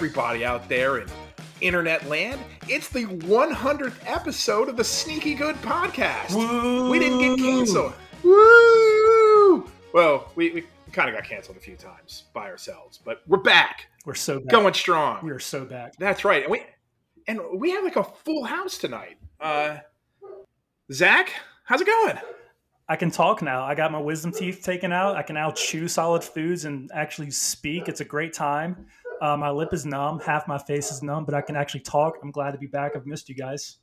Everybody out there in internet land. It's the 100th episode of the Sneaky Good podcast. We didn't get canceled. Woo! Well, we, we kind of got canceled a few times by ourselves, but we're back, We're so back. going strong. We are so back. That's right. And we, and we have like a full house tonight. Uh, Zach, how's it going? I can talk now. I got my wisdom teeth taken out. I can now chew solid foods and actually speak. It's a great time. Uh, my lip is numb. Half my face is numb, but I can actually talk. I'm glad to be back. I've missed you guys.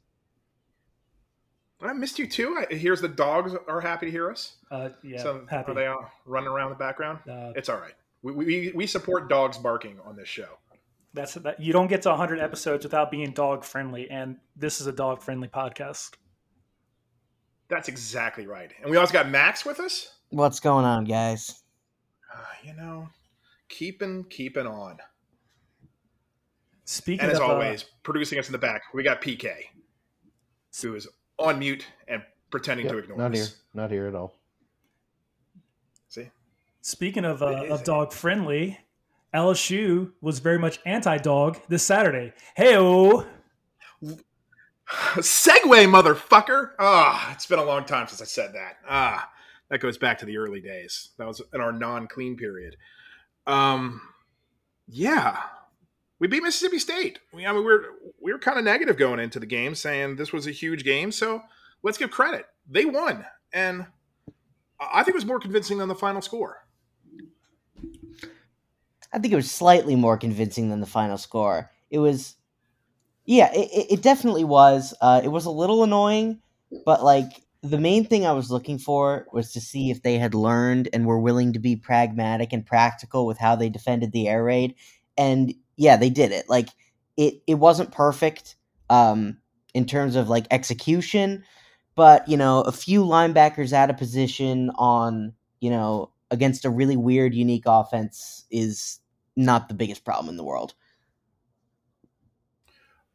I missed you too. I, here's the dogs are happy to hear us. Uh, yeah, so happy. are they all running around in the background? Uh, It's all right. We, we, we support dogs barking on this show. that's that. You don't get to 100 episodes without being dog friendly, and this is a dog friendly podcast. That's exactly right. And we also got Max with us. What's going on, guys? Uh, you know, keeping keeping on. Speaking And as of, uh, always, producing us in the back, we got PK, who is on mute and pretending to Yep, ignore not us. here. Not here at all. See, speaking of, uh, of a- dog friendly, LSU was very much anti dog this Saturday. Hey, Segue, motherfucker! Ah, it's been a long time since I said that. Ah, that goes back to the early days. That was in our non-clean period. Um, yeah, we beat Mississippi State. We, I mean, we were we were kind of negative going into the game, saying this was a huge game. So let's give credit. They won, and I think it was more convincing than the final score. I think it was slightly more convincing than the final score. It was, yeah, it, it- it definitely was. Uh, it was a little annoying, but like the main thing I was looking for was to see if they had learned and were willing to be pragmatic and practical with how they defended the air raid. And yeah, they did it. Like it, it wasn't perfect um, in terms of like execution, but you know, a few linebackers out of position on you know against a really weird, unique offense is not the biggest problem in the world.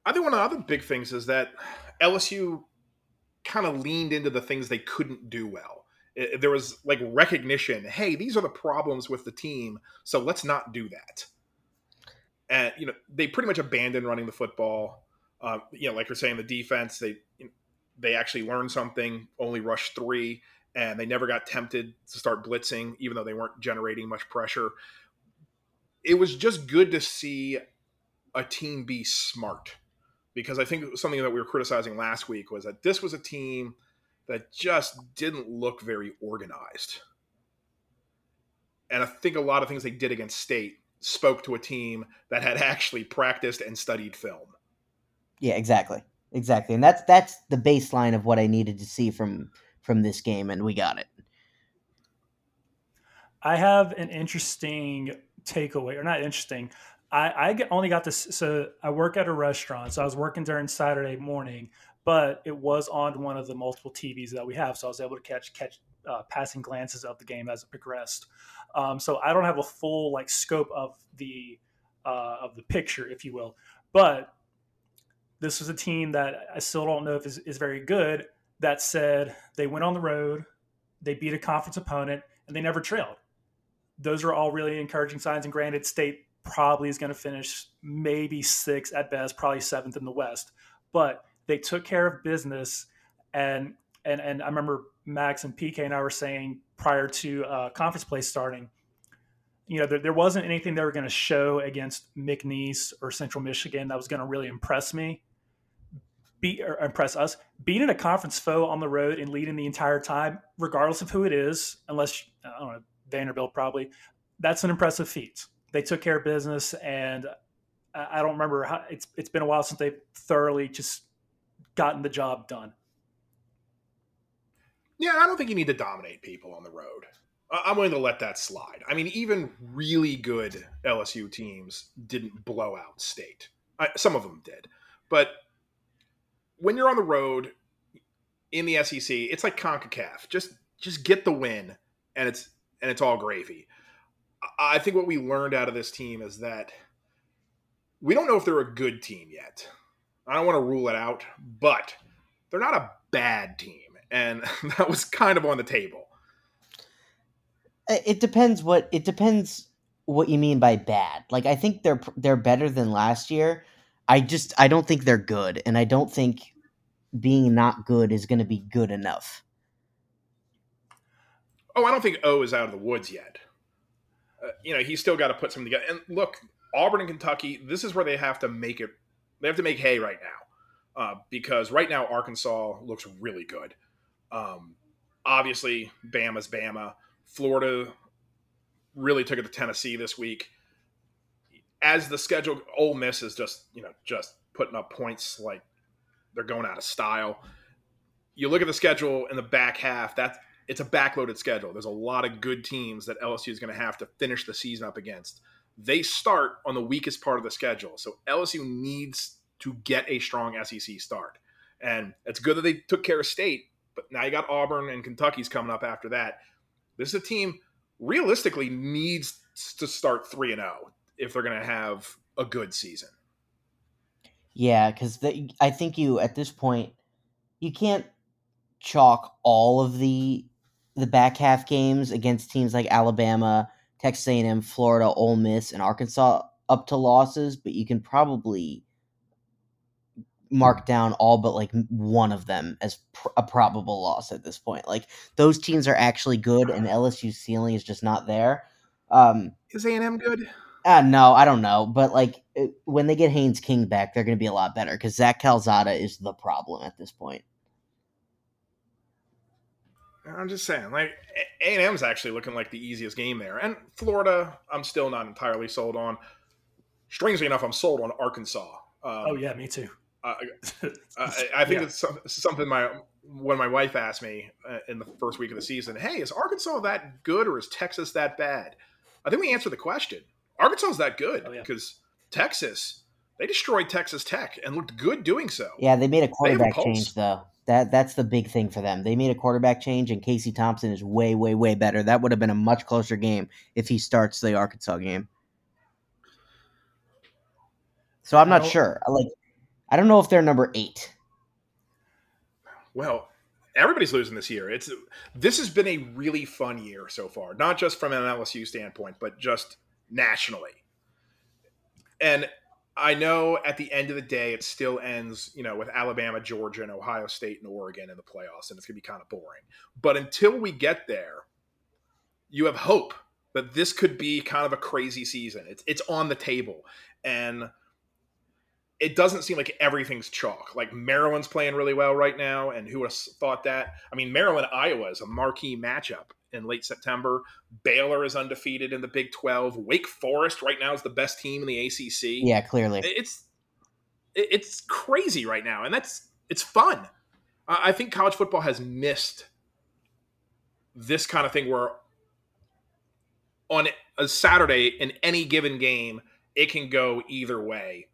I think one of the other big things is that LSU kind of leaned into the things they couldn't do well. It- there was like recognition. Hey, these are the problems with the team, so let's not do that. And you know, they pretty much abandoned running the football. Um, you know, like you're saying, the defense they they actually learned something. Only rushed three, and they never got tempted to start blitzing, even though they weren't generating much pressure. It was just good to see a team be smart because I think something that we were criticizing last week was that this was a team that just didn't look very organized. And I think a lot of things they did against State spoke to a team that had actually practiced and studied film. Yeah, exactly, exactly, and that's that's the baseline of what I needed to see from from this game, and we got it. I have an interesting takeaway, or not interesting. I, I only got this. So I work at a restaurant. So I was working during Saturday morning, but it was on one of the multiple TVs that we have. So I was able to catch catch uh, passing glances of the game as it progressed. Um, so I don't have a full like scope of the uh, of the picture, if you will. But this was a team that I still don't know if is, is very good. That said, they went on the road, they beat a conference opponent, and they never trailed those are all really encouraging signs. And granted, State probably is going to finish maybe sixth at best, probably seventh in the West. But they took care of business, and and and I remember Max and PK and I were saying prior to uh, conference play starting, you know, there, there wasn't anything they were going to show against McNeese or Central Michigan that was going to really impress me. Beat or impress us beating a conference foe on the road and leading the entire time, regardless of who it is, unless I don't know Vanderbilt probably. That's an impressive feat. They took care of business, and I I don't remember how it's. It's been a while since they've thoroughly just gotten the job done. Yeah, I don't think you need to dominate people on the road. I'm willing to let that slide. I mean, even really good LSU teams didn't blow out State. I, some of them did, but when you're on the road in the SEC, it's like Concacaf. Just just get the win, and it's and it's all gravy. I think what we learned out of this team is that we don't know if they're a good team yet. I don't want to rule it out, but they're not a bad team, and that was kind of on the table. It depends what it depends what you mean by bad. Like I think they're they're better than last year. I just I don't think they're good, and I don't think being not good is going to be good enough. Oh, I don't think O is out of the woods yet. Uh, you know, he's still got to put something together. And look, Auburn and Kentucky, this is where they have to make it. They have to make hay right now uh, because right now Arkansas looks really good. Um, obviously, Bama's Bama. Florida really took it to Tennessee this week. As the schedule, Ole Miss is just you know just putting up points like they're going out of style. You look at the schedule in the back half. That's it's a backloaded schedule. There's a lot of good teams that LSU is going to have to finish the season up against. They start on the weakest part of the schedule, so LSU needs to get a strong SEC start. And it's good that they took care of State, but now you got Auburn and Kentucky's coming up after that. This is a team realistically needs to start three and zero if they're going to have a good season. Yeah, because I think you at this point you can't chalk all of the the back half games against teams like Alabama, Texas A&M, Florida, Ole Miss, and Arkansas up to losses, but you can probably mark down all but like one of them as pr- a probable loss at this point. Like those teams are actually good, and LSU's ceiling is just not there. Um, is A and M good? Uh, no, I don't know, but like it, when they get Haynes King back, they're going to be a lot better because Zach Calzada is the problem at this point. I'm just saying, like A and M's actually looking like the easiest game there, and Florida, I'm still not entirely sold on. Strangely enough, I'm sold on Arkansas. Um, oh yeah, me too. Uh, I, I, think Yeah. it's something my when my wife asked me uh, in the first week of the season, "Hey, is Arkansas that good or is Texas that bad?" I think we answered the question. Arkansas is that good Oh, yeah. because Texas they destroyed Texas Tech and looked good doing so. Yeah, they made a They have a quarterback change though. That that's the big thing for them. They made a quarterback change, and Casey Thompson is way, way, way better. That would have been a much closer game if he starts the Arkansas game. So I'm not Well- sure. Like, I don't know if they're number eight. Well, everybody's losing this year. It's this has been a really fun year so far, not just from an LSU standpoint, but just nationally. And I know at the end of the day, it still ends, you know, with Alabama, Georgia, and Ohio State and Oregon in the playoffs, and it's going to be kind of boring. But until we get there, you have hope that this could be kind of a crazy season. It's it's on the table, and it doesn't seem like everything's chalk. Like Maryland's playing really well right now, and who would have thought that? I mean, Maryland Iowa is a marquee matchup in late September. Baylor is undefeated in the Big Twelve. Wake Forest right now is the best team in the ACC. Yeah, clearly. it's it's crazy right now, and that's it's fun. I I think college football has missed this kind of thing where on a Saturday in any given game, it can go either way,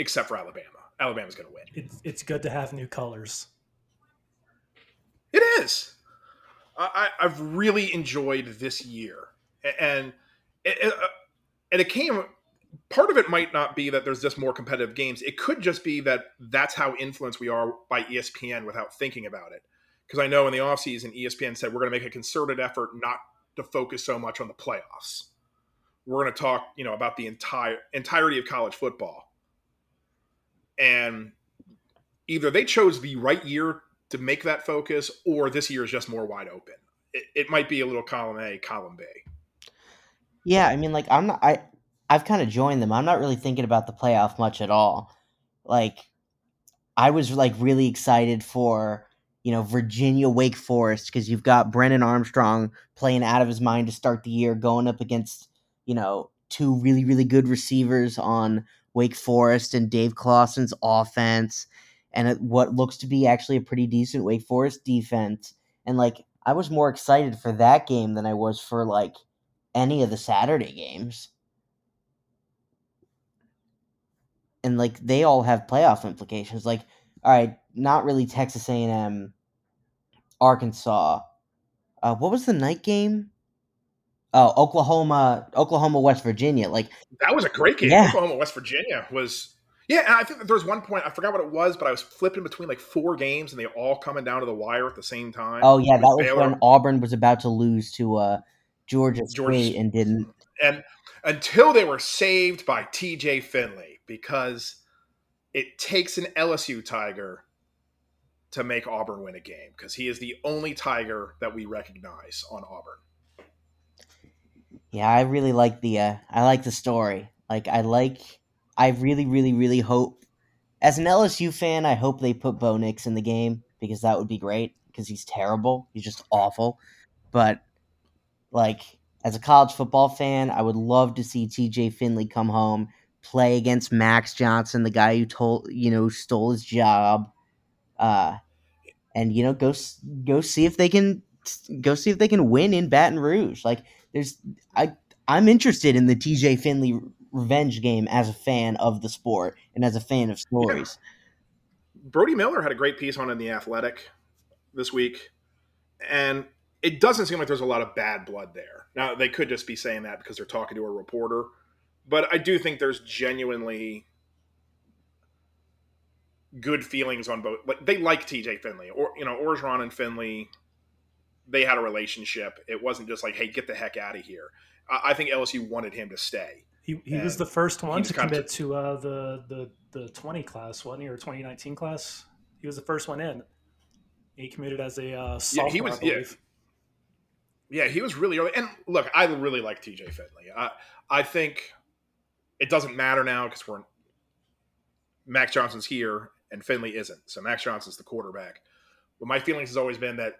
except for Alabama. Alabama's going to win. It's it's good to have new colors. It is. I, I- I've really enjoyed this year, and it, and it came. Part of it might not be that there's just more competitive games. It could just be that that's how influenced we are by ESPN without thinking about it. Because I know in the offseason, ESPN said we're going to make a concerted effort not to focus so much on the playoffs. We're going to talk, you know, about the entire entirety of college football. And either they chose the right year to make that focus, or this year is just more wide open. It, it might be a little column A, column B. Yeah, I mean, like I'm not. I I've kind of joined them. I'm not really thinking about the playoff much at all. Like, I was like really excited for you know Virginia Wake Forest because you've got Brennan Armstrong playing out of his mind to start the year, going up against you know two really really good receivers on Wake Forest and Dave Clawson's offense, and what looks to be actually a pretty decent Wake Forest defense. and like I was more excited for that game than I was for like any of the Saturday games. And like they all have playoff implications. Like, all right, not really Texas A&M, Arkansas. Uh, what was the night game? Oh, Oklahoma, Oklahoma, West Virginia. Like That was a great game. Yeah. Oklahoma, West Virginia was. Yeah, I think that there was one point I forgot what it was, but I was flipping between like four games, and they all coming down to the wire at the same time. Oh yeah, that was Baylor. when Auburn was about to lose to uh, Georgia Georgia State and didn't. and until they were saved by TJ Finley because it takes an LSU Tiger to make Auburn win a game because he is the only Tiger that we recognize on Auburn. Yeah, I really like the uh, I like the story. Like I like I really really really hope as an LSU fan, I hope they put Bo Nix in the game because that would be great because he's terrible. He's just awful. But like as a college football fan, I would love to see TJ Finley come home, play against Max Johnson, the guy who told, you know, stole his job. Uh and you know, go go see if they can go see if they can win in Baton Rouge. Like there's I I'm interested in the TJ Finley revenge game as a fan of the sport and as a fan of stories. Brody Miller had a great piece on in the Athletic this week, and it doesn't seem like there's a lot of bad blood there. Now they could just be saying that because they're talking to a reporter, but I do think there's genuinely good feelings on both. Like they like TJ Finley, or you know, Orgeron and Finley. They had a relationship. It wasn't just like, "Hey, get the heck out of here." I, I think LSU wanted him to stay. He, he was the first one to commit to uh, the, the the 20 class, wasn't he, or 2019 class? He was the first one in. He committed as a uh, Yeah, he was- yeah. Yeah, he was really early. And look, I really like TJ Finley. I I think it doesn't matter now because we're Max Johnson's here and Finley isn't. So Max Johnson's the quarterback. But my feelings has always been that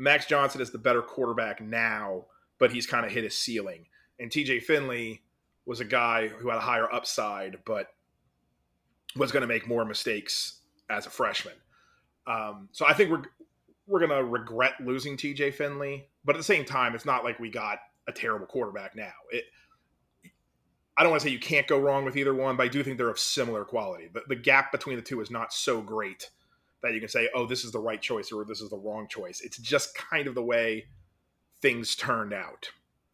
Max Johnson is the better quarterback now, but he's kind of hit his ceiling. And TJ Finley was a guy who had a higher upside, but was going to make more mistakes as a freshman. Um, so I think we're we're going to regret losing TJ Finley, but at the same time, it's not like we got a terrible quarterback now. It, I don't want to say you can't go wrong with either one, but I do think they're of similar quality. The, the gap between the two is not so great that you can say, oh, this is the right choice or this is the wrong choice. It's just kind of the way things turned out.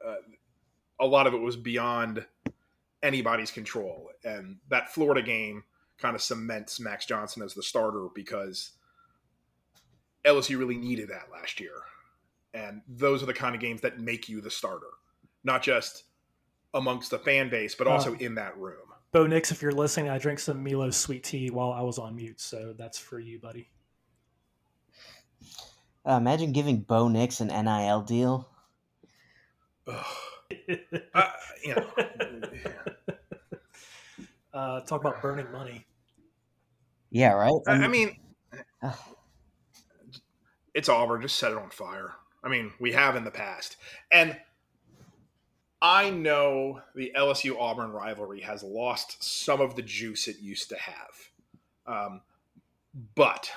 Uh, a lot of it was beyond anybody's control. And that Florida game kind of cements Max Johnson as the starter because LSU really needed that last year. And those are the kind of games that make you the starter, not just amongst the fan base, but also Uh, in that room. Bo Nix, if you're listening, I drank some Milo sweet tea while I was on mute, so that's for you, buddy. Uh, imagine giving Bo Nix an NIL deal. Uh, you know, uh, talk about burning money. Yeah, right. I, I mean, it's Auburn. Just set it on fire. I mean, we have in the past. And I know the LSU Auburn rivalry has lost some of the juice it used to have. Um, but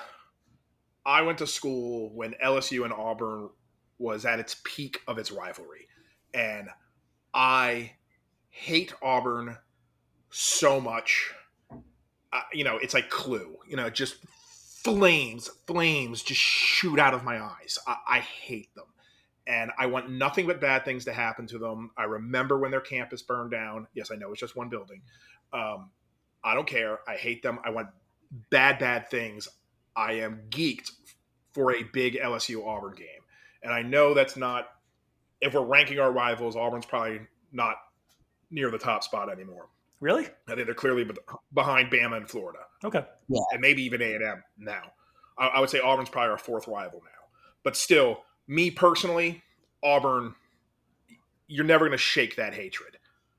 I went to school when LSU and Auburn was at its peak of its rivalry. And I hate Auburn so much. Uh, you know, it's like Clue. You know, just flames, flames just shoot out of my eyes. I, I hate them. And I want nothing but bad things to happen to them. I remember when their campus burned down. Yes, I know it's just one building. Um, I don't care. I hate them. I want bad, bad things. I am geeked for a big LSU Auburn game. And I know that's not, if we're ranking our rivals, Auburn's probably not near the top spot anymore. Really? I think they're clearly behind Bama and Florida Okay. Yeah. and maybe even A and M now. I, I would say Auburn's probably our fourth rival now, but still, me personally, Auburn, you're never going to shake that hatred.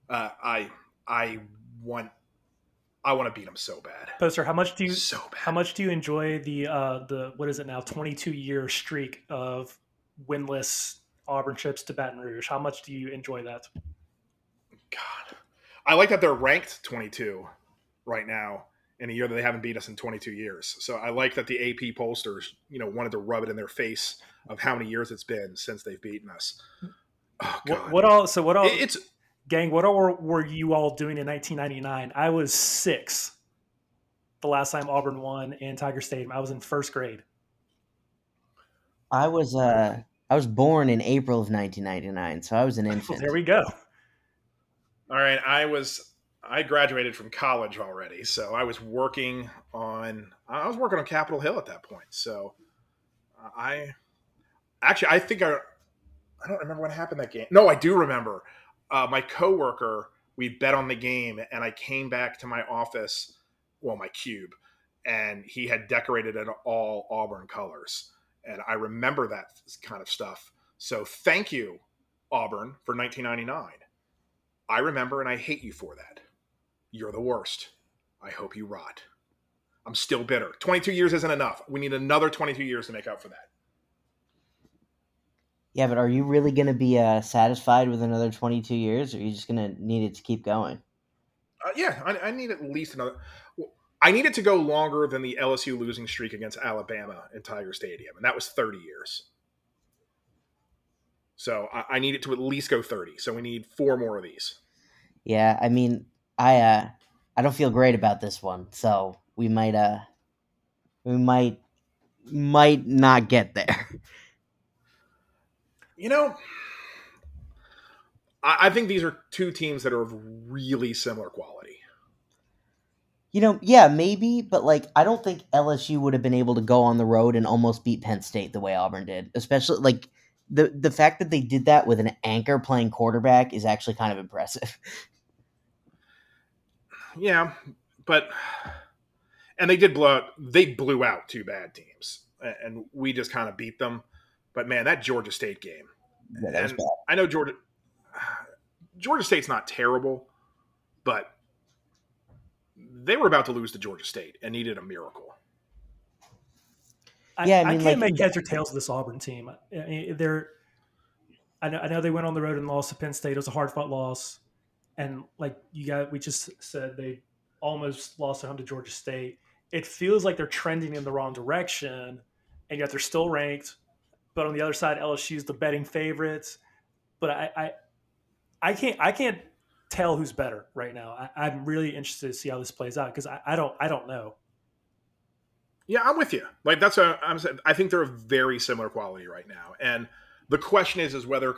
Uh, I I want I want to beat them so bad, Poster, how much do you so bad. how much do you enjoy the uh the what is it now 22 year streak of winless Auburn trips to Baton Rouge? How much do you enjoy that? God, I like that they're ranked 22 right now in a year that they haven't beat us in 22 years. So I like that the AP pollsters, you know, wanted to rub it in their face of how many years it's been since they've beaten us. Oh, what, what, all? So what all? It's gang. What all were, were you all doing in 1999? I was six. The last time Auburn won in Tiger Stadium, I was in first grade. I was uh I was born in April of 1999, so I was an infant. there we go. All right, I was I graduated from college already, so I was working on I was working on Capitol Hill at that point. So I actually I think I I don't remember what happened that game. No, I do remember. Uh, my coworker, we bet on the game, and I came back to my office, well, my cube, and he had decorated it all Auburn colors, and I remember that kind of stuff. So thank you, Auburn, for 1999. I remember, and I hate you for that. You're the worst. I hope you rot. I'm still bitter. 22 years isn't enough. We need another 22 years to make up for that. Yeah, but are you really going to be uh, satisfied with another 22 years, or are you just going to need it to keep going? Uh, yeah, I, I, need at least another. I need it to go longer than the LSU losing streak against Alabama in Tiger Stadium, and that was 30 years. So I, I need it to at least go 30. So we need four more of these. Yeah, I mean, I uh, I don't feel great about this one, so we might uh, we might might not get there. you know, I, I think these are two teams that are of really similar quality. You know, yeah, maybe, but like I don't think LSU would have been able to go on the road and almost beat Penn State the way Auburn did. Especially like the the fact that they did that with an anchor playing quarterback is actually kind of impressive. Yeah, but and they did blow out they blew out two bad teams and we just kind of beat them. But man, that Georgia State game. Yeah, that and I know Georgia Georgia State's not terrible, but they were about to lose to Georgia State and needed a miracle. I, yeah, I, mean, I can't like, make heads or tails of this Auburn team. they're, I know, I know they went on the road and lost to Penn State. It was a hard fought loss, and like you got, we just said they almost lost at home to Georgia State. It feels like they're trending in the wrong direction, and yet they're still ranked. But on the other side, LSU's the betting favorites. But I, I, I can't, I can't tell who's better right now. I, am really interested to see how this plays out because I, I, don't, I don't know. Yeah, I'm with you. Like that's what I'm saying. I think they're a very similar quality right now, and the question is, is whether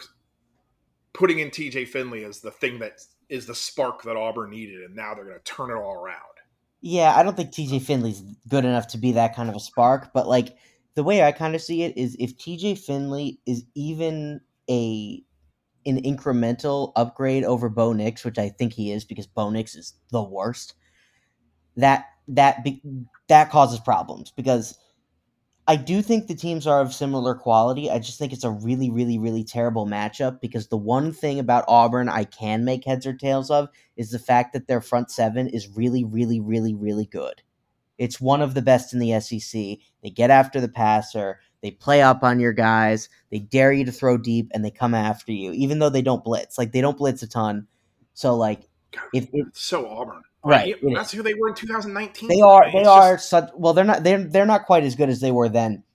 putting in TJ Finley is the thing that is the spark that Auburn needed, and now they're going to turn it all around. Yeah, I don't think TJ Finley's good enough to be that kind of a spark, but like the way I kind of see it is if TJ Finley is even a an incremental upgrade over Bo Nix, which I think he is because Bo Nix is the worst, that that be, that causes problems because I do think the teams are of similar quality. I just think it's a really, really, really terrible matchup because the one thing about Auburn I can make heads or tails of is the fact that their front seven is really, really, really, really good. It's one of the best in the SEC. They get after the passer. They play up on your guys. They dare you to throw deep, and they come after you, even though they don't blitz. Like they don't blitz a ton. So like, if, if so Auburn, right? Like, that's who they were in 2019. They are. They are such. Well, they're not. They're they're not quite as good as they were then,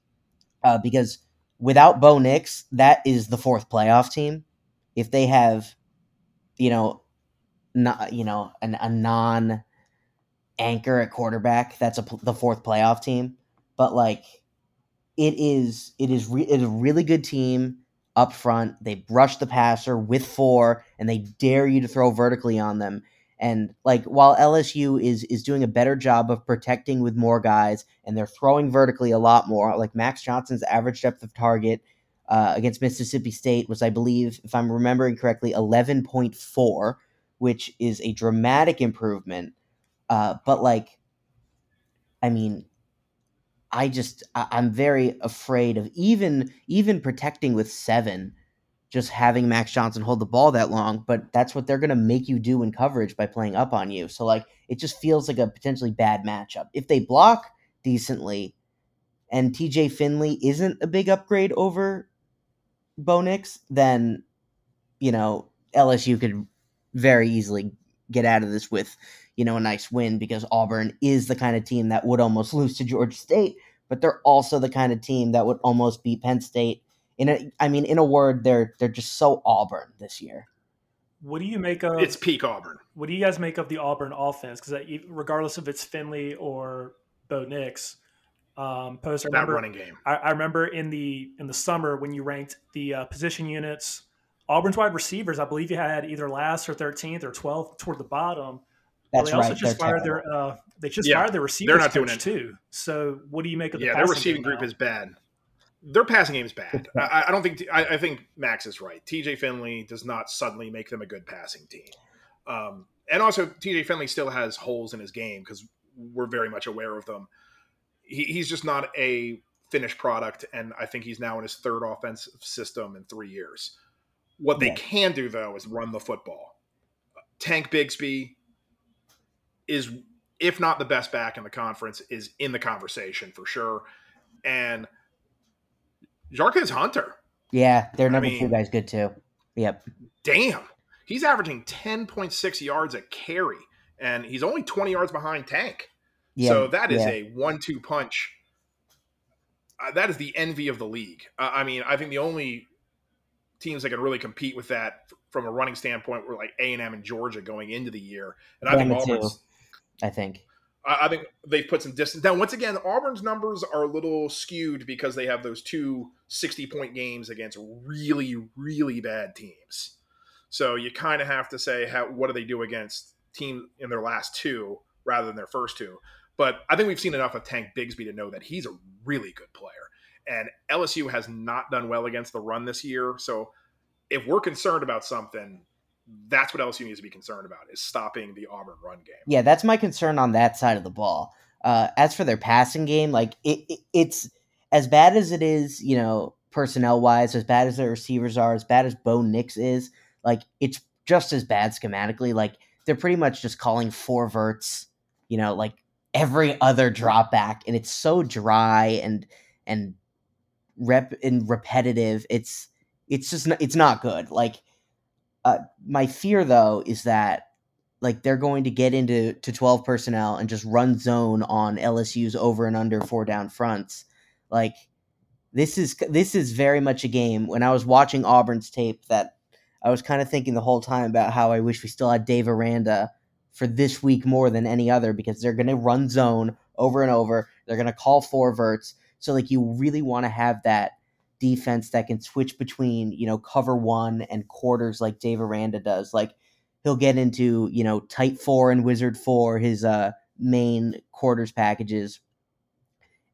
uh, because without Bo Nix, that is the fourth playoff team. If they have, you know, not you know an, a non anchor at quarterback, that's a the fourth playoff team. But like it is it is re- it is a really good team up front. They brush the passer with four, and they dare you to throw vertically on them. And like while LSU is is doing a better job of protecting with more guys, and they're throwing vertically a lot more. Like Max Johnson's average depth of target uh, against Mississippi State was, I believe, if I'm remembering correctly, eleven point four, which is a dramatic improvement. Uh, but like, I mean, I just I, am very afraid of even even protecting with seven, just having Max Johnson hold the ball that long. But that's what they're gonna make you do in coverage by playing up on you. So like it just feels like a potentially bad matchup. If they block decently, and TJ Finley isn't a big upgrade over Bo Nix, then you know LSU could very easily get out of this with you know, a nice win because Auburn is the kind of team that would almost lose to Georgia State, but they're also the kind of team that would almost beat Penn State. In a, I mean, in a word, they're they're just so Auburn this year. What do you make of It's peak Auburn. What do you guys make of the Auburn offense? Because regardless if it's Finley or Bo Nix, um, post I That remember, running game. I, I remember in the in the summer when you ranked the uh, position units, Auburn's wide receivers. I believe you had either last or thirteenth or twelfth toward the bottom. Well, That's they also just fired terrible. their uh, they just Yeah, fired their receivers not doing it. too. So what do you make of the Yeah, their receiving game group now? is bad. Their passing game is bad. I, I don't think. I, I think Max is right. TJ Finley does not suddenly make them a good passing team. Um, and also, TJ Finley still has holes in his game because we're very much aware of them. He, he's just not a finished product, and I think he's now in his third offensive system in three years. What they Yeah. can do though is run the football. Tank Bigsby is, if not the best back in the conference, is in the conversation for sure. And Jarquez Hunter, Yeah, their number mean- two guy's good too. Yep. damn, he's averaging 10.6 yards a carry, and he's only 20 yards behind Tank. Yeah. so that is yeah. a one-two punch. Uh, that is the envy of the league. Uh, I mean, I think the only teams that can really compete with that from a running standpoint were like A and M and Georgia going into the year, and I think Bama, too. Auburn's. I think. I I think they've put some distance. Now, once again, Auburn's numbers are a little skewed because they have those two 60 point games against really, really bad teams. So you kind of have to say, how, what do they do against team in their last two rather than their first two? But I think we've seen enough of Tank Bigsby to know that he's a really good player. And LSU has not done well against the run this year. So if we're concerned about something, that's what LSU needs to be concerned about is stopping the Auburn run game. Yeah, that's my concern on that side of the ball. Uh, as for their passing game, like it, it, it's as bad as it is, you know, personnel wise, as bad as their receivers are, as bad as Bo Nix is, like it's just as bad schematically. Like they're pretty much just calling four verts, you know, like every other drop back, and it's so dry and and rep and repetitive. It's it's just not, it's not good. Like uh, my fear though is that like they're going to get into to 12 personnel and just run zone on LSU's over and under four down fronts. Like this is this is very much a game when I was watching Auburn's tape that I was kind of thinking the whole time about how I wish we still had Dave Aranda for this week more than any other because they're going to run zone over and over. They're going to call four verts. So like you really want to have that defense that can switch between, you know, cover one and quarters like Dave Aranda does. Like he'll get into, you know, tight four and wizard four, his uh main quarters packages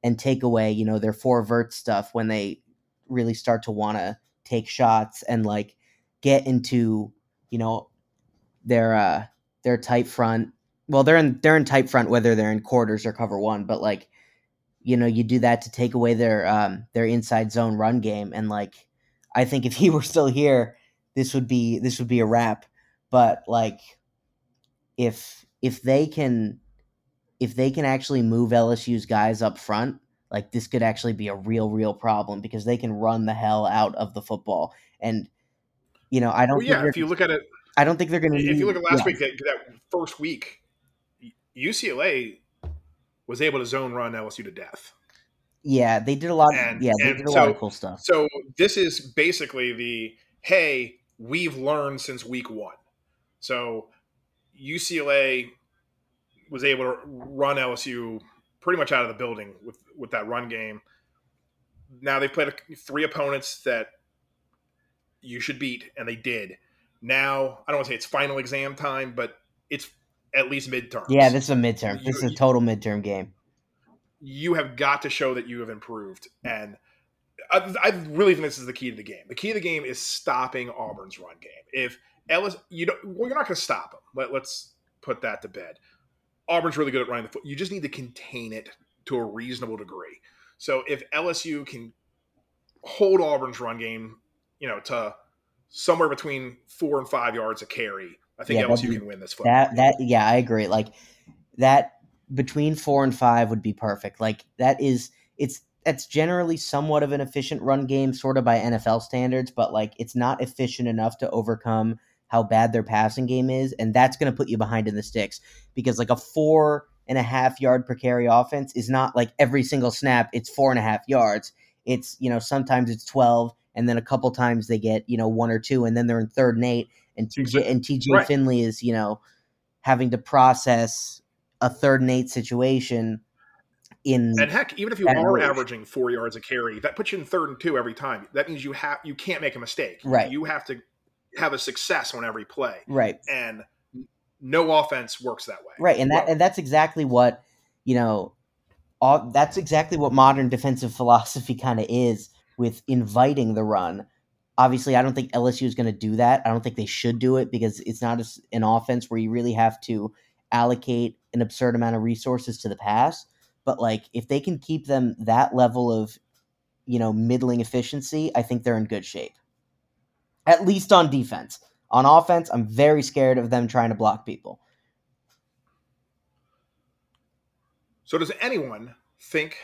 and take away, you know, their four vert stuff when they really start to want to take shots and like get into, you know, their uh their tight front. Well, they're in they're in tight front whether they're in quarters or cover one, but like you know, you do that to take away their um their inside zone run game and like I think if he were still here, this would be this would be a wrap. But like if if they can if they can actually move LSU's guys up front, like this could actually be a real real problem because they can run the hell out of the football. And you know, I don't Well, yeah, if you look at it, I don't think they're going to if you look at last yeah. week, that, that first week, UCLA was able to zone run LSU to death. Yeah, they did a lot. And- yeah, they did a lot of so- cool stuff. So this is basically the hey, we've learned since week one. So UCLA was able to run LSU pretty much out of the building with with that run game. Now they've played three opponents that you should beat, and they did. Now I don't want to say it's final exam time, but it's at least midterm. Yeah, this is a midterm. This is a total midterm game. you have got to show that you have improved. And I, I really think this is the key to the game. The key to the game is stopping Auburn's run game. If Ellis, you don't, well, you're not going to stop them. Let, let's put that to bed. Auburn's really good at running the foot. You just need to contain it to a reasonable degree. So if LSU can hold Auburn's run game, you know, to somewhere between four and five yards a carry, I think Yeah, LSU be- can win this football. That that yeah, I agree. Like that between four and five would be perfect. Like that is it's that's generally somewhat of an efficient run game, sort of by NFL standards, but like it's not efficient enough to overcome how bad their passing game is, and that's going to put you behind in the sticks because like a four and a half yard per carry offense is not like every single snap it's four and a half yards. It's you know sometimes it's twelve, and then a couple times they get you know one or two, and then they're in third and eight, and TJ and TJ Right. Finley is you know having to process a third and eight situation in And heck, even if you are range. averaging four yards a carry, that puts you in third and two every time. That means you have you can't make a mistake. Right. You have to have a success on every play, right and no offense works that way. right and that Well, and that's exactly what you know all, that's exactly what modern defensive philosophy kind of is with inviting the run obviously i don't think lsu is going to do that. I don't think they should do it because it's not an offense where you really have to allocate an absurd amount of resources to the pass. But like if they can keep them that level of you know middling efficiency i think they're in good shape. At least on defense. On offense i'm very scared of them trying to block people. So does anyone think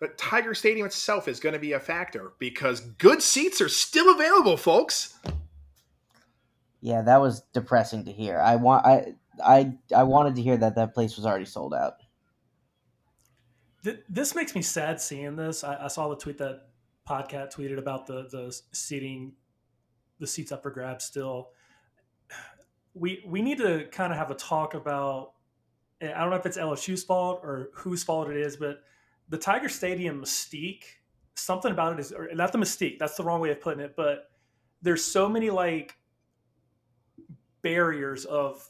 that Tiger Stadium itself is going to be a factor? Because good seats are still available, folks. Yeah, that was depressing to hear. I want I I I wanted to hear that that place was already sold out. This makes me sad seeing this. I, I saw the tweet that Podcat tweeted about the the seating, the seats up for grabs. Still, we we need to kind of have a talk about. I don't know if it's LSU's fault or whose fault it is, but the Tiger Stadium mystique. Something about it is not the mystique. That's the wrong way of putting it. But there's so many like barriers of,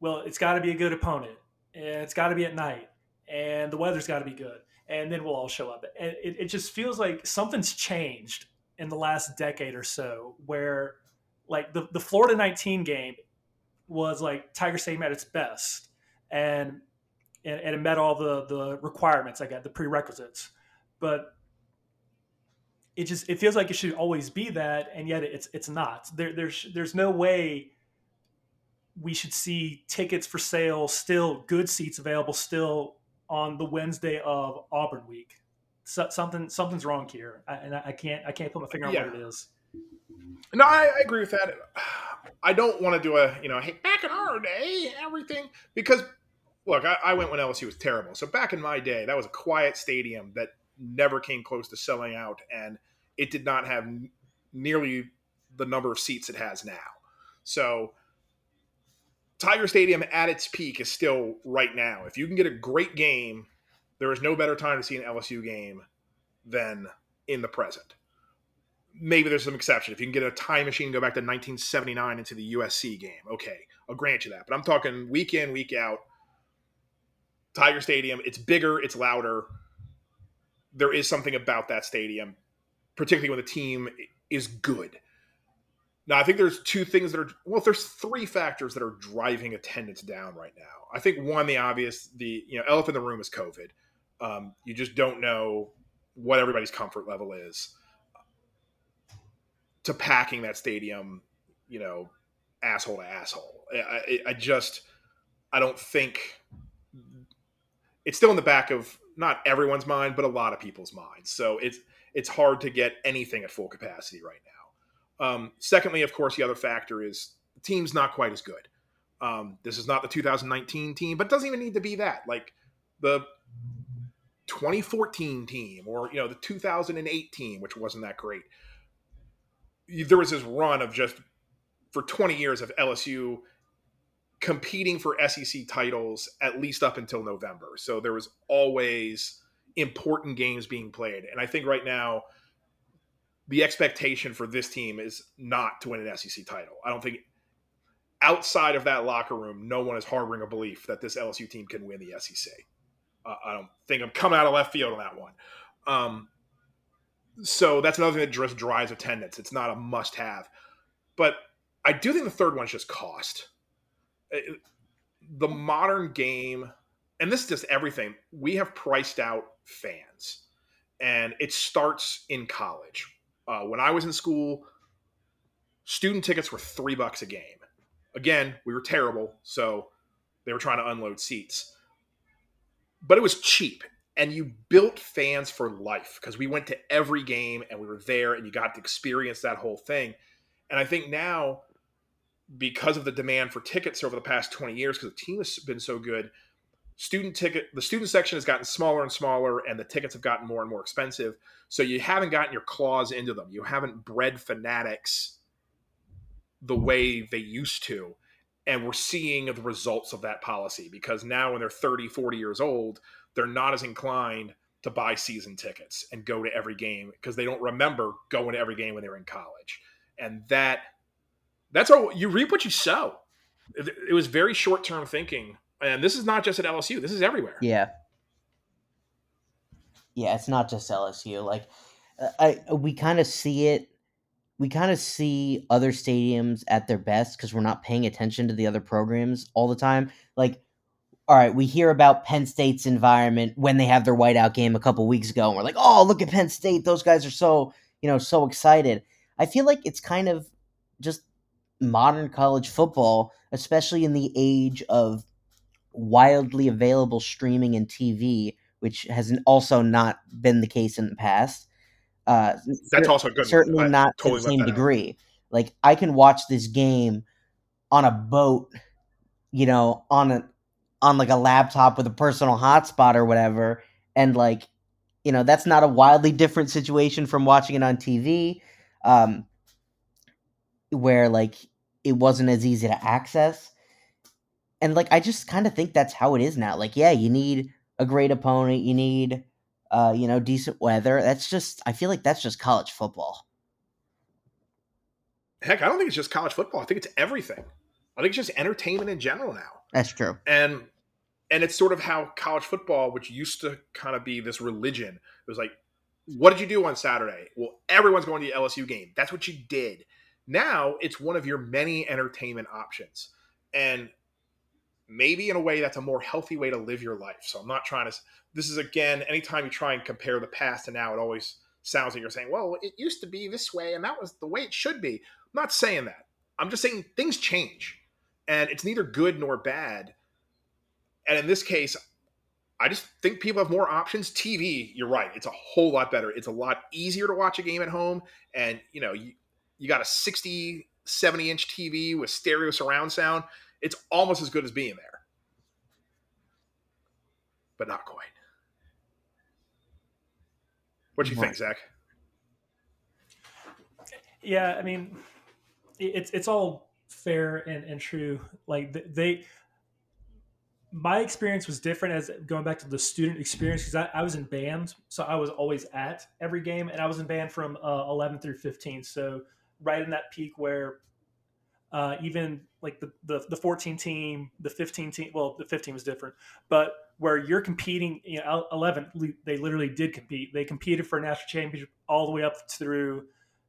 well, it's got to be a good opponent, and it's got to be at night and the weather's got to be good and then we'll all show up and it, it just feels like something's changed in the last decade or so where like the, the florida 19 game was like tiger stadium at its best and and, and it met all the the requirements i got the prerequisites but it just it feels like it should always be that and yet it's it's not there there's there's no way we should see tickets for sale still good seats available still on the Wednesday of Auburn week. So, something something's wrong here, I, and I, can't I can't put my finger on Yeah. what it is. No, I, I agree with that. I don't want to do a, you know, hey, back in our day, everything, because look, I, I went when LSU was terrible. So back in my day, that was a quiet stadium that never came close to selling out, and it did not have nearly the number of seats it has now. So Tiger Stadium at its peak is still right now. If you can get a great game, there is no better time to see an LSU game than in the present maybe there's some exception. If you can get a time machine and go back to 1979 into the USC game, okay, I'll grant you that. But I'm talking week in, week out. Tiger Stadium, it's bigger, it's louder. There is something about that stadium, particularly when the team is good. Now, I think there's two things that are, well, there's three factors that are driving attendance down right now. I think one, the obvious, the you know, elephant in the room is COVID. Um, you just don't know what everybody's comfort level is to packing that stadium, you know, asshole to asshole. I, I, I just, I don't think it's still in the back of not everyone's mind, but a lot of people's minds. So it's it's hard to get anything at full capacity right now. Um, secondly, of course, the other factor is the team's not quite as good. Um, this is not the 2019 team, but doesn't even need to be that. Like the 2014 team, or you know, the 2008 team, which wasn't that great there was this run of just for 20 years of LSU competing for SEC titles at least up until November. So there was always important games being played. And I think right now the expectation for this team is not to win an SEC title. I don't think outside of that locker room, no one is harboring a belief that this LSU team can win the SEC. Uh, I don't think I'm coming out of left field on that one. Um, so that's another thing that just drives attendance. It's not a must have. But I do think the third one's just cost. It- the modern game, and this is just everything, we have priced out fans. And it starts in college. Uh, when I was in school, student tickets were three bucks a game. Again, we were terrible, so they were trying to unload seats. But it was cheap and you built fans for life because we went to every game and we were there and you got to experience that whole thing And I think now, because of the demand for tickets over the past 20 years, because the team has been so good, student ticket the student section has gotten smaller and smaller and the tickets have gotten more and more expensive. So you haven't gotten your claws into them. You haven't bred fanatics the way they used to. And we're seeing the results of that policy because now when they're 30 40 years old they're not as inclined to buy season tickets and go to every game because they don't remember going to every game when they were in college. And that that's all you reap what you sow it, was very short-term thinking and this is not just at LSU. This is everywhere. Yeah. Yeah, it's not just LSU. Like, I we kind of see it. We kind of see other stadiums at their best because we're not paying attention to the other programs all the time. Like, all right, we hear about Penn State's environment when they have their whiteout game a couple weeks ago, and we're like, oh, look at Penn State. Those guys are so you know so excited. I feel like it's kind of just modern college football, especially in the age of wildly available streaming and TV, which has also not been the case in the past. Uh, That's also good. Certainly not totally to the same degree. Out. Like I can watch this game on a boat, you know, on a on like a laptop with a personal hotspot or whatever, and like, you know, that's not a wildly different situation from watching it on TV, um, where like it wasn't as easy to access and like I just kind of think that's how it is now. Like, yeah, you need a great opponent, you need uh, you know, decent weather. That's just I feel like that's just college football. Heck, I don't think it's just college football. I think it's everything. I think it's just entertainment in general now. That's true. And and it's sort of how college football, which used to kind of be this religion, it was like, what did you do on Saturday? Well, everyone's going to the LSU game. That's what you did. Now it's one of your many entertainment options. And maybe in a way that's a more healthy way to live your life. So I'm not trying to. This is again, anytime you try and compare the past to now, it always sounds like you're saying, "Well, it used to be this way, and that was the way it should be." I'm not saying that. I'm just saying things change, and it's neither good nor bad. And in this case, I just think people have more options. TV, you're right. It's a whole lot better. It's a lot easier to watch a game at home. And, you know, you, you got a 60, 70 inch TV with stereo surround sound it's almost as good as being there, but not quite. What do you think, Zach? Yeah, I mean, it's it's all fair and, and true. Like they, my experience was different as going back to the student experience because I, I, was in band, so I was always at every game, and I was in band from uh, 11 through 15. So right in that peak where uh, even like the, the, the 14 team, the 15 team. Well, the 15 was different, but where you're competing, you know, 11, they literally did compete. They competed for a national championship all the way up through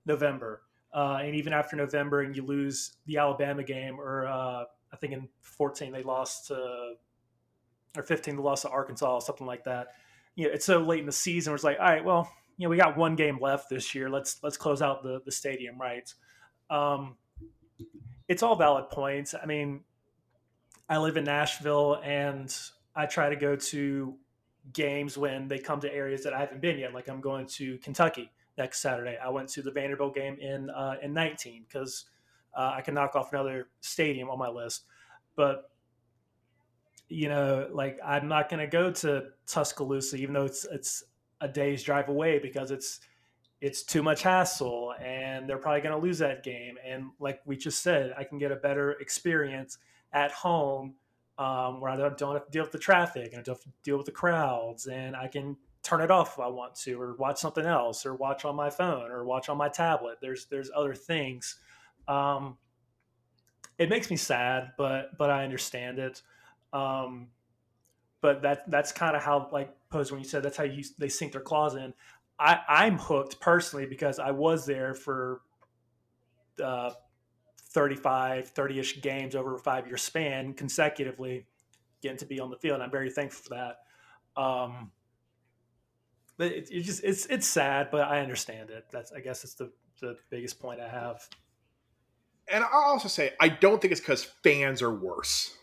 November, uh, and even after November, and you lose the Alabama game, or uh, I think in 14 they lost to, or 15 they lost to Arkansas, something like that. You know, it's so late in the season. Where it's like, all right, well, you know, we got one game left this year. Let's let's close out the the stadium right. Um, it's all valid points. I mean, I live in Nashville and I try to go to games when they come to areas that I haven't been yet. Like I'm going to Kentucky next Saturday. I went to the Vanderbilt game in uh, in 19 because uh, I can knock off another stadium on my list. But you know, like I'm not going to go to Tuscaloosa, even though it's it's a day's drive away because it's it's too much hassle and they're probably going to lose that game. And like we just said, I can get a better experience at home um, where I don't, don't have to deal with the traffic and I don't have to deal with the crowds and I can turn it off if I want to, or watch something else, or watch on my phone, or watch on my tablet. There's there's other things. Um, it makes me sad, but but I understand it. Um, but that that's kind of how like when you said that's how you they sink their claws in. I, I'm hooked personally because I was there for uh, 35, 30 ish games over a five year span consecutively, getting to be on the field. I'm very thankful for that. Um, but it, it, just it's it's sad, but I understand it. That's I guess it's the the biggest point I have. And I'll also say I don't think it's because fans are worse.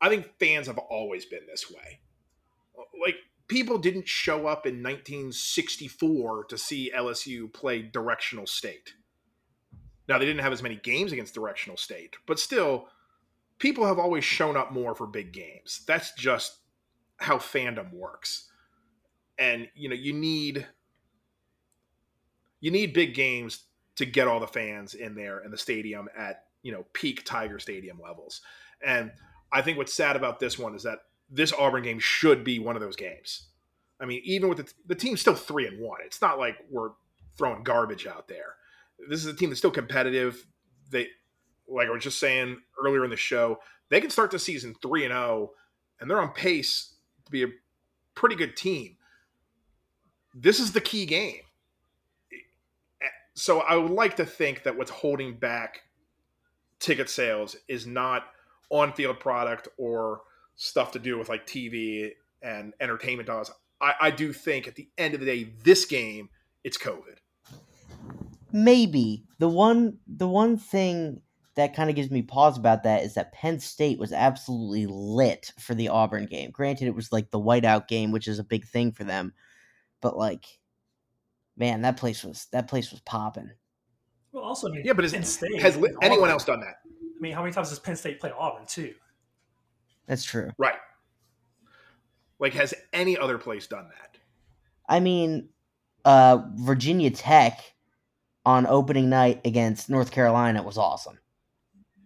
I think fans have always been this way. Like people didn't show up in 1964 to see LSU play directional state. Now they didn't have as many games against Directional State, but still, people have always shown up more for big games. That's just how fandom works. And you know, you need you need big games to get all the fans in there in the stadium at you know peak Tiger Stadium levels. And I think what's sad about this one is that this Auburn game should be one of those games. I mean, even with the, the team's still three and one, it's not like we're throwing garbage out there. This is a team that's still competitive. They, like I was just saying earlier in the show, they can start the season three and zero, and they're on pace to be a pretty good team. This is the key game. So I would like to think that what's holding back ticket sales is not on field product or stuff to do with like TV and entertainment dollars. I, I do think at the end of the day, this game, it's COVID. Maybe the one the one thing that kind of gives me pause about that is that Penn State was absolutely lit for the Auburn game. Granted, it was like the whiteout game, which is a big thing for them, but like, man, that place was that place was popping. Well, also, I mean, Yeah, but is, Penn State has and anyone Auburn- else done that? I mean, how many times has Penn State played Auburn too? That's true. Right. Like, has any other place done that? I mean, uh, Virginia Tech on opening night against North Carolina was awesome.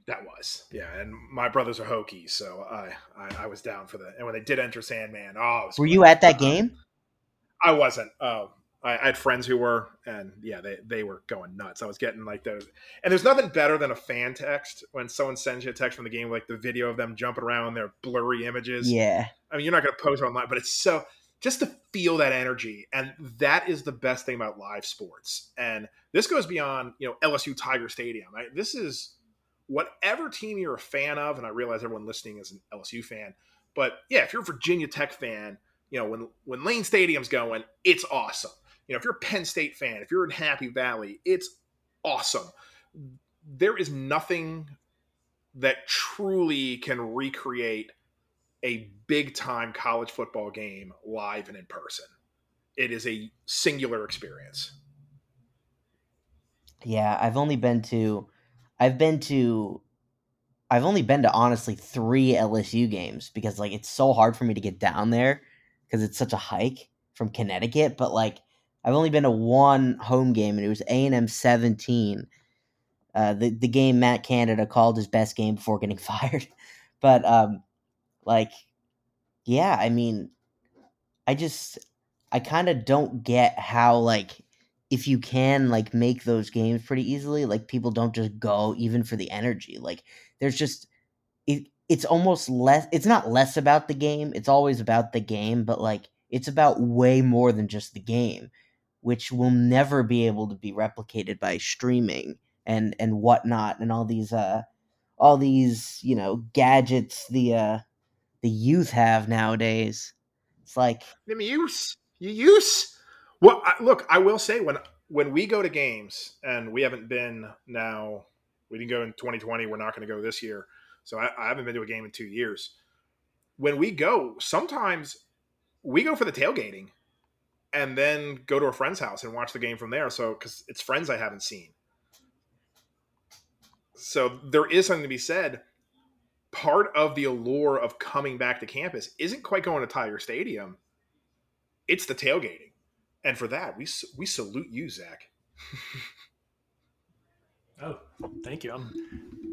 That was, yeah. And my brothers are Hokies, so I, I, I was down for that. And when they did enter Sandman, oh, it was Were you at that game? I wasn't. Oh, I, I had friends who were, and yeah, they, they were going nuts. I was getting like those, and there's nothing better than a fan text when someone sends you a text from the game, like the video of them jumping around, their blurry images. Yeah. I mean, you're not going to post it online, but it's so just to feel that energy, and that is the best thing about live sports. And this goes beyond you know LSU Tiger Stadium. Right? This is whatever team you're a fan of, and I realize everyone listening is an LSU fan, but yeah, if you're a Virginia Tech fan, you know when when Lane Stadium's going, it's awesome. You know, if you're a Penn State fan, if you're in Happy Valley, it's awesome. There is nothing that truly can recreate a big time college football game live and in person. It is a singular experience. Yeah, I've only been to I've been to I've only been to honestly 3 LSU games because like it's so hard for me to get down there cuz it's such a hike from Connecticut, but like I've only been to one home game and it was A&M 17. Uh, the the game Matt Canada called his best game before getting fired. But um like yeah, I mean I just I kind of don't get how like if you can like make those games pretty easily, like people don't just go even for the energy. Like there's just it it's almost less it's not less about the game, it's always about the game, but like it's about way more than just the game, which will never be able to be replicated by streaming and and whatnot and all these uh all these, you know, gadgets the uh the youth have nowadays. It's like I use you use. Well, I, look, I will say when when we go to games, and we haven't been now, we didn't go in 2020. We're not going to go this year, so I, I haven't been to a game in two years. When we go, sometimes we go for the tailgating, and then go to a friend's house and watch the game from there. So because it's friends I haven't seen, so there is something to be said. Part of the allure of coming back to campus isn't quite going to Tiger Stadium it's the tailgating, and for that we we salute you, Zach. Oh, thank you. I'm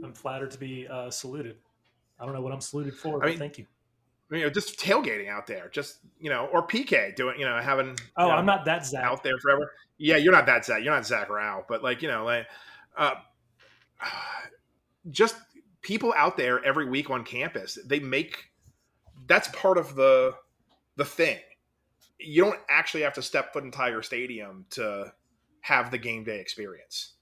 I'm flattered to be uh, saluted. I don't know what I'm saluted for, I but mean- thank you. You know, just tailgating out there, just you know, or PK doing, you know, having. Oh, you know, I'm not that Zach. out there forever. Yeah, you're not that Zach. You're not Zach Rao, but like you know, like, uh, just people out there every week on campus. They make that's part of the the thing. You don't actually have to step foot in Tiger Stadium to have the game day experience.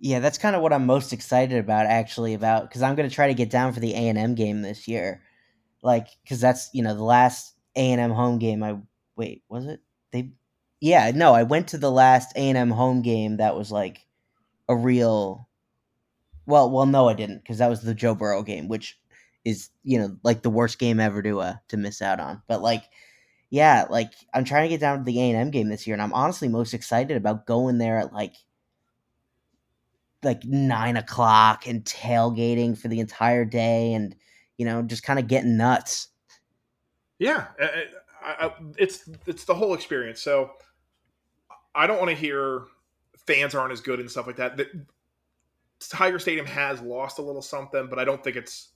Yeah, that's kind of what I'm most excited about, actually, about because I'm going to try to get down for the A and M game this year, like because that's you know the last A and M home game. I wait, was it they? Yeah, no, I went to the last A and M home game that was like a real. Well, well, no, I didn't because that was the Joe Burrow game, which is you know like the worst game ever to uh to miss out on. But like, yeah, like I'm trying to get down to the A and M game this year, and I'm honestly most excited about going there at like like nine o'clock and tailgating for the entire day and you know just kind of getting nuts. Yeah, I, I, it's it's the whole experience. So I don't want to hear fans aren't as good and stuff like that. The, Tiger Stadium has lost a little something, but I don't think it's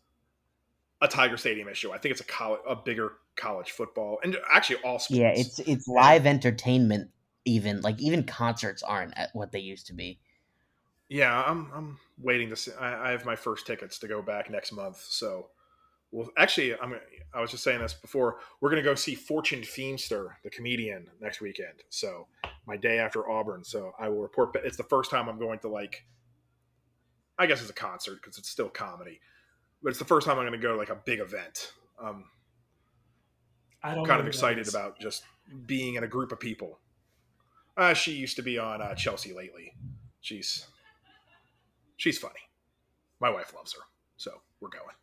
a Tiger Stadium issue. I think it's a college, a bigger college football, and actually all sports. Yeah, it's it's live entertainment. Even like even concerts aren't at what they used to be. Yeah, I'm I'm waiting to see. I, I have my first tickets to go back next month, so well, actually, I'm. I was just saying this before. We're going to go see Fortune Feimster, the comedian, next weekend. So my day after Auburn. So I will report. It's the first time I'm going to like. I guess it's a concert because it's still comedy, but it's the first time I'm going to go to like a big event. Um, I don't kind of excited about just being in a group of people. Uh, she used to be on uh, Chelsea lately. She's she's funny. My wife loves her, so we're going.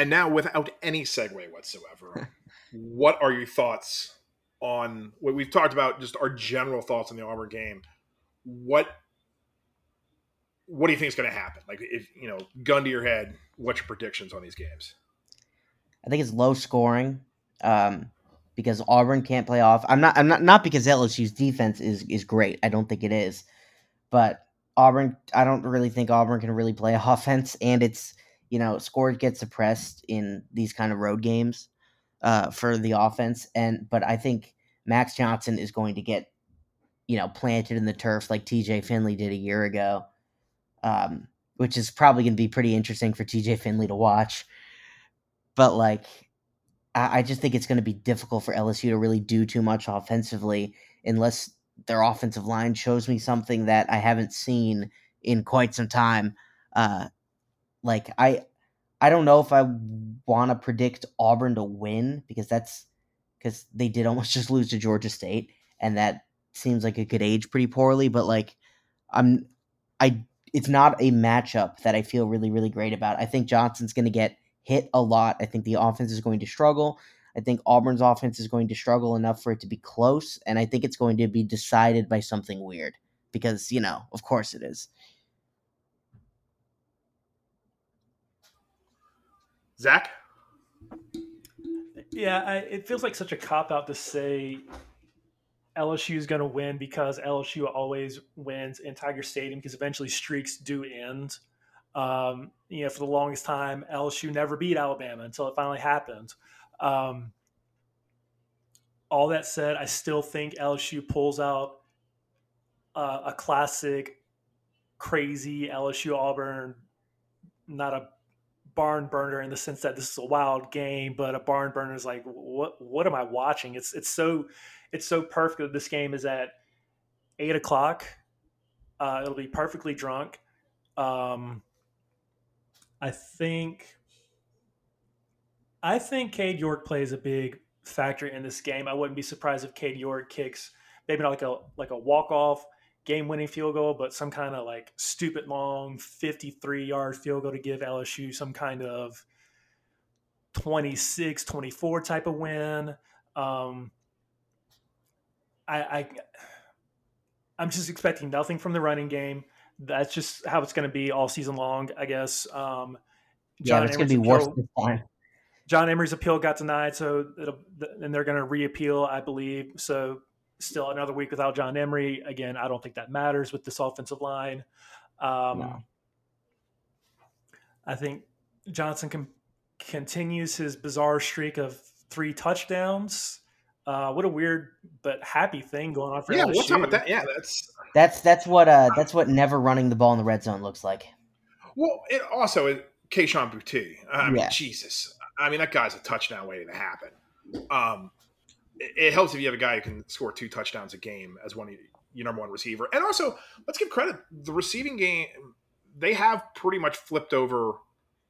And now, without any segue whatsoever, what are your thoughts on what we've talked about? Just our general thoughts on the Auburn game. What what do you think is going to happen? Like, if you know, gun to your head, what's your predictions on these games? I think it's low scoring um, because Auburn can't play off. I'm not. I'm not. Not because LSU's defense is is great. I don't think it is, but Auburn. I don't really think Auburn can really play offense, and it's you know scores get suppressed in these kind of road games uh, for the offense. And but I think Max Johnson is going to get you know planted in the turf like T.J. Finley did a year ago, um, which is probably going to be pretty interesting for T.J. Finley to watch but like I, I just think it's going to be difficult for LSU to really do too much offensively unless their offensive line shows me something that I haven't seen in quite some time. Uh, like I, I don't know if I want to predict Auburn to win because that's because they did almost just lose to Georgia State, and that seems like it could age pretty poorly. But like, I'm, I, it's not a matchup that I feel really, really great about. I think Johnson's going to get hit a lot. I think the offense is going to struggle. I think Auburn's offense is going to struggle enough for it to be close, and I think it's going to be decided by something weird because, you know, of course it is. Zach, Yeah, I, it feels like such a cop out to say LSU is going to win because LSU always wins in Tiger Stadium because eventually streaks do end. Um, you know, for the longest time, LSU never beat Alabama until it finally happened. Um, all that said, I still think LSU pulls out uh, a classic, crazy LSU Auburn, not a barn burner in the sense that this is a wild game, but a barn burner is like, what what am I watching? It's it's so it's so perfect that this game is at eight o'clock. Uh, it'll be perfectly drunk. Um, I think I think Cade York plays a big factor in this game. I wouldn't be surprised if Cade York kicks maybe not like a like a walk off game winning field goal, but some kind of like stupid long 53 yard field goal to give LSU some kind of 26 24 type of win. Um, I, I I'm just expecting nothing from the running game. That's just how it's going to be all season long, I guess. Um, Yeah, it's going to be worse this time. John Emery's appeal got denied, so it'll, and they're going to reappeal, I believe. So still another week without John Emery. Again, I don't think that matters with this offensive line. Um, No. I think Johnson can, continues his bizarre streak of three touchdowns. Uh, what a weird but happy thing going on for yeah, LSU. what's up with that? Yeah, that's That's that's what uh that's what never running the ball in the red zone looks like. well. It also is Kayshon Boutte. I mean, Yeah. Jesus. I mean, that guy's a touchdown waiting to happen. Um, it, helps if you have a guy who can score two touchdowns a game as one of your, number one receiver. And also, let's give credit the receiving game. They have pretty much flipped over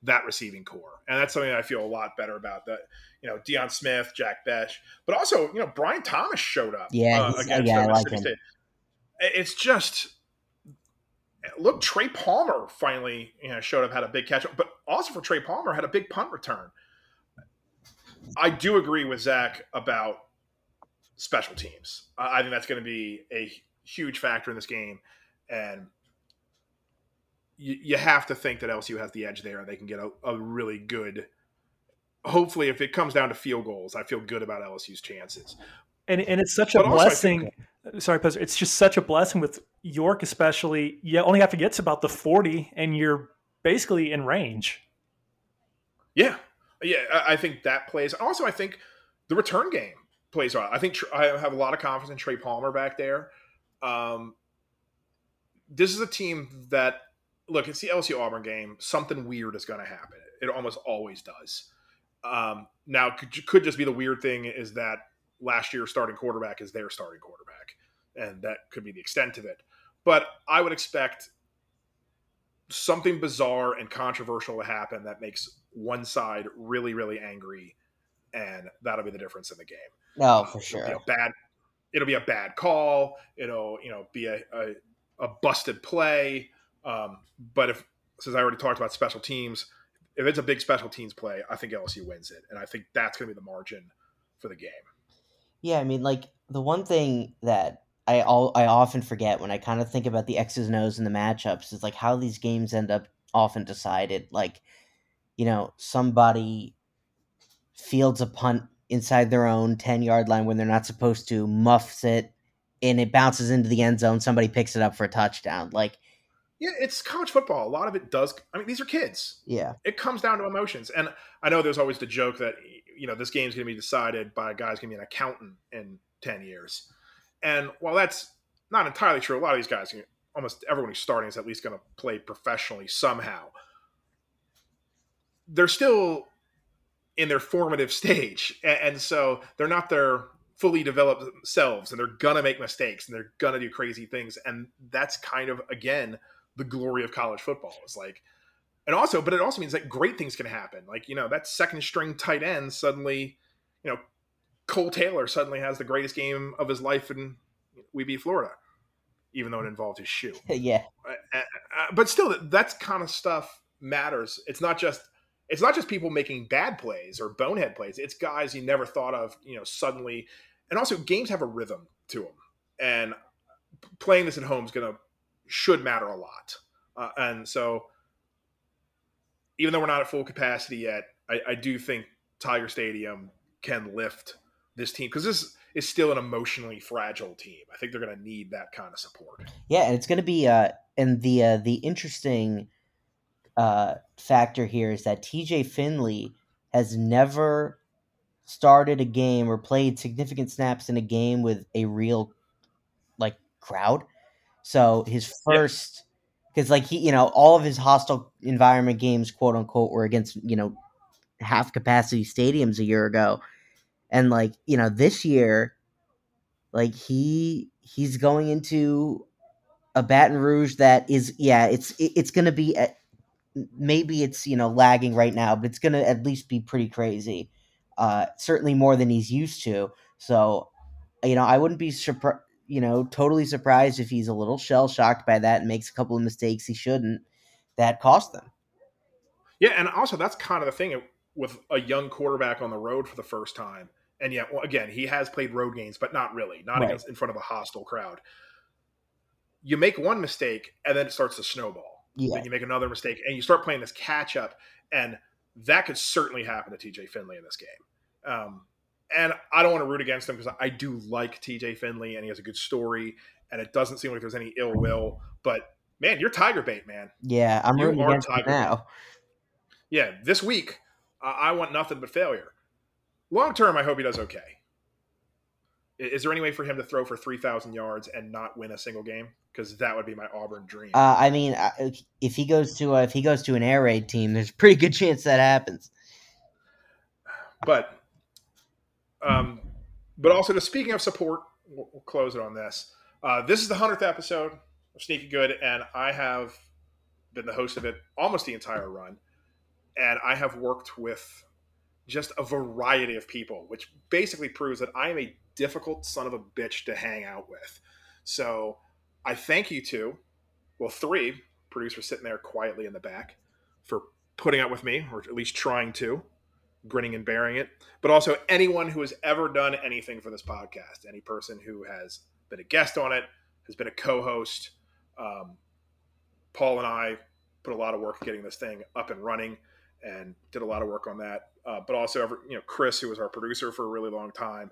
that receiving core, and that's something I feel a lot better about. That you know, Deion Smith, Jack Bech, but also you know, Brian Thomas showed up. Yeah, uh, against yeah, I uh, like Mississippi him. State. It- It's just look, Trey Palmer finally you know showed up, had a big catch, but also for Trey Palmer had a big punt return. I do agree with Zach about special teams. I think that's going to be a huge factor in this game, and you, you have to think that LSU has the edge there. They can get a, a really good. Hopefully, if it comes down to field goals, I feel good about LSU's chances. And, and it's such a But I blessing. Sorry, Poser. It's just such a blessing with York, especially. You only have to get to about the 40, and you're basically in range. Yeah, yeah, I think that plays. Also, I think the return game plays well. I think I have a lot of confidence in Trey Palmer back there. Um, this is a team that look. It's the LSU Auburn game. Something weird is going to happen. It almost always does. Um, now, could, could just be the weird thing is that last year's starting quarterback is their starting quarterback, and that could be the extent of it. But I would expect something bizarre and controversial to happen that makes one side really, really angry, and that'll be the difference in the game. No, for It'll be sure. a bad. It'll be a bad call. It'll you know be a a, a busted play. Um, but if since I already talked about special teams, if it's a big special teams play, I think LSU wins it, and I think that's going to be the margin for the game. Yeah, I mean, like the one thing that I all I often forget when I kind of think about the X's and O's and the matchups is like how these games end up often decided. Like, you know, somebody fields a punt inside their own ten yard line when they're not supposed to, muffs it, and it bounces into the end zone. Somebody picks it up for a touchdown. Like, Yeah, it's college football. A lot of it does. I mean, these are kids. yeah, it comes down to emotions. And I know there's always the joke that you know this game's going to be decided by a guy's going to be an accountant in ten years. And while that's not entirely true, a lot of these guys, almost everyone who's starting, is at least going to play professionally somehow. They're still in their formative stage, and so they're not their fully developed selves, and they're gonna make mistakes, and they're gonna do crazy things, and that's kind of again the glory of college football. Is like and also, but it also means that great things can happen. Like you know, that second string tight end suddenly, you know, Cole Taylor suddenly has the greatest game of his life, and we beat Florida, even though it involved his shoe. yeah, Uh, uh, uh, but still, that that's kind of stuff matters. It's not just it's not just people making bad plays or bonehead plays. It's guys you never thought of, you know, suddenly. And also, games have a rhythm to them, and playing this at home is gonna should matter a lot. Uh, and so, even though we're not at full capacity yet, I, I do think Tiger Stadium can lift this team because this is still an emotionally fragile team. I think they're going to need that kind of support. Yeah, and it's going to be uh and the uh, the interesting uh factor here is that TJ Finley has never started a game or played significant snaps in a game with a real like crowd. So his first cuz like he, you know, all of his hostile environment games quote unquote were against, you know, half capacity stadiums a year ago. And like, you know, this year like he he's going into a Baton Rouge that is yeah, it's it- it's going to be at, maybe it's you know lagging right now, but it's going to at least be pretty crazy. Uh, certainly more than he's used to. So, you know, I wouldn't be surprised. You know, totally surprised if he's a little shell shocked by that and makes a couple of mistakes he shouldn't. That cost them. Yeah, and also that's kind of the thing with a young quarterback on the road for the first time. And yet, well, again, he has played road games, but not really, not Right. against in front of a hostile crowd. You make one mistake, and then it starts to snowball. Yeah. Then you make another mistake, and you start playing this catch up, and that could certainly happen to TJ Finley in this game. Um, and I don't want to root against him because I do like TJ Finley, and he has a good story, and it doesn't seem like there's any ill will. But man, you're Tiger bait, man. Yeah, I'm You rooting against Tiger. now. Yeah, this week uh, I want nothing but failure. Long term, I hope he does okay. Is there any way for him to throw for three thousand yards and not win a single game? Because that would be my Auburn dream. Uh, I mean, if he goes to uh, if he goes to an air raid team, there's a pretty good chance that happens. but, um, but also to speaking of support, we'll, we'll close it on this. Uh, this is the hundredth episode of Sneaky Good, and I have been the host of it almost the entire run, and I have worked with just a variety of people, which basically proves that I am a difficult son of a bitch to hang out with. So I thank you two, well, three producers sitting there quietly in the back for putting up with me, or at least trying to. grinning and bearing it, but also anyone who has ever done anything for this podcast, any person who has been a guest on it, has been a co-host. Um, Paul and I put a lot of work getting this thing up and running, and did a lot of work on that. Uh, but also, ever you know, Chris, who was our producer for a really long time.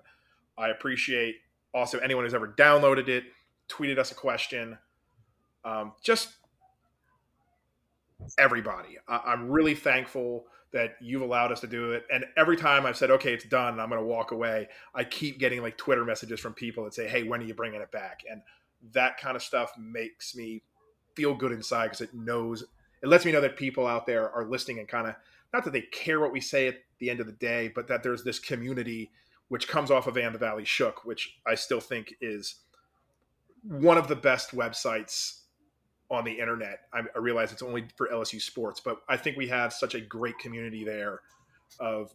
I appreciate also anyone who's ever downloaded it, tweeted us a question. Um, just everybody. I- am really thankful that you've allowed us to do it. And every time I've said, okay, it's done, I'm going to walk away, I keep getting like Twitter messages from people that say, hey, when are you bringing it back? And that kind of stuff makes me feel good inside because it knows, it lets me know that people out there are listening and kind of, not that they care what we say at the end of the day, but that there's this community which comes off of And the Valley Shook, which I still think is one of the best websites on the internet. I, realize it's only for LSU sports, but I think we have such a great community there of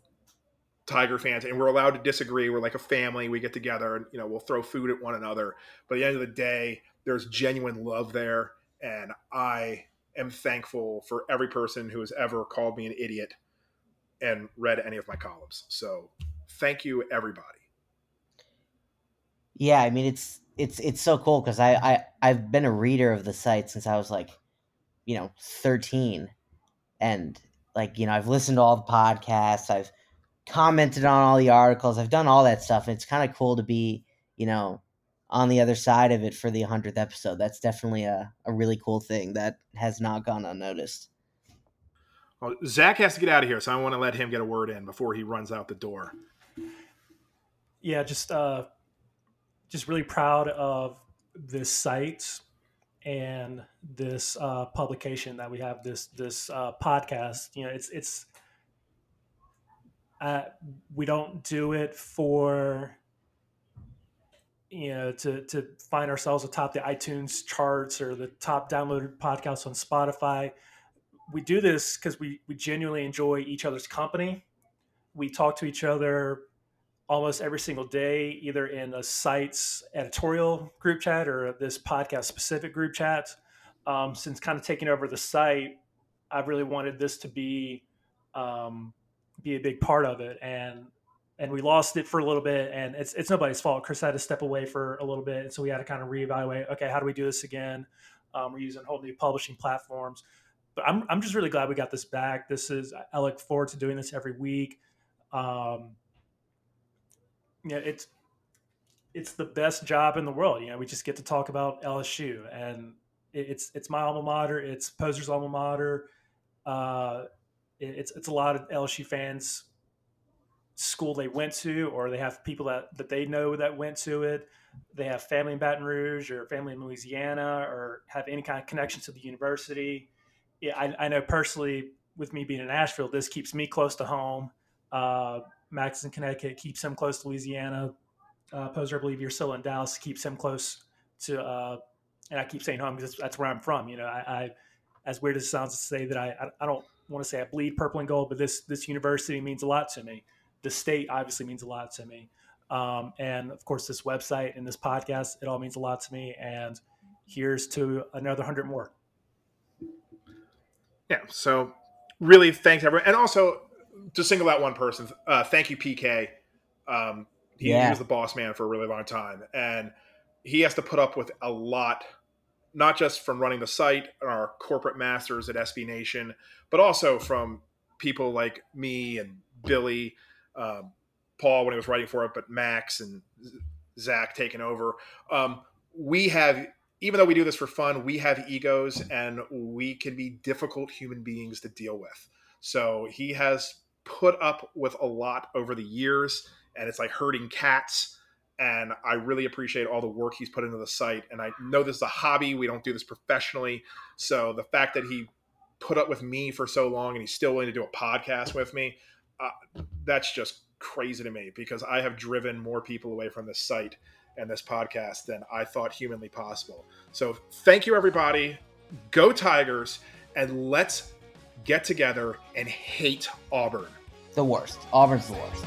Tiger fans, and we're allowed to disagree. We're like a family. We get together, and you know, we'll throw food at one another. But at the end of the day, there's genuine love there, and I am thankful for every person who has ever called me an idiot and read any of my columns. So, thank you, everybody. Yeah, I mean it's it's it's so cool because I, I I've been a reader of the site since I was like, you know, thirteen, and like you know I've listened to all the podcasts, I've commented on all the articles, I've done all that stuff, and it's kind of cool to be you know on the other side of it for the hundredth episode. That's definitely a a really cool thing that has not gone unnoticed. Well, Zach has to get out of here, so I want to let him get a word in before he runs out the door. Yeah, just uh, just really proud of this site and this uh, publication that we have this this uh, podcast. You know it's it's uh, we don't do it for you know to to find ourselves atop the itunes charts or the top downloaded podcasts on spotify. We do this because we we genuinely enjoy each other's company. We talk to each other almost every single day, either in the site's editorial group chat or this podcast specific group chat. Um, since kind of taking over the site, I've really wanted this to be um, be a big part of it, and and we lost it for a little bit, and it's it's nobody's fault. Chris had to step away for a little bit, and so we had to kind of reevaluate. Okay, how do we do this again? Um, we're using whole new publishing platforms, but I'm I'm just really glad we got this back. This is I look forward to doing this every week. Um, yeah, it's it's the best job in the world. You know, we just get to talk about LSU, and it's it's my alma mater. It's Poser's alma mater. Uh, it's it's a lot of LSU fans school they went to, or they have people that that they know that went to it. They have family in Baton Rouge or family in Louisiana, or have any kind of connection to the university. Yeah, I, I know personally, with me being in Nashville, this keeps me close to home. Uh, Max in Connecticut keeps him close to Louisiana. Uh, Poser, I believe you're still in Dallas, keeps him close to, uh, and I keep saying home because that's where I'm from. You know, I, I, as weird as it sounds to say that I, I, I don't want to say I bleed purple and gold, but this this university means a lot to me. The state obviously means a lot to me, um, and of course this website and this podcast, it all means a lot to me. And here's to another hundred more. Yeah. So really, thanks everyone, and also to single out one person, uh, thank you, PK. Um, he, yeah. he, was the boss man for a really long time, and he has to put up with a lot, not just from running the site and our corporate masters at SB Nation, but also from people like me and Billy, um, Paul when he was writing for it, but Max and Zach taking over. Um, we have, even though we do this for fun, we have egos and we can be difficult human beings to deal with. So he has put up with a lot over the years, and it's like herding cats. And I really appreciate all the work he's put into the site. And I know this is a hobby; we don't do this professionally. So the fact that he put up with me for so long and he's still willing to do a podcast with me, uh, that's just crazy to me because I have driven more people away from this site and this podcast than I thought humanly possible. So thank you, everybody. Go Tigers, and let's get together and hate Auburn. The worst. Auburn's the worst.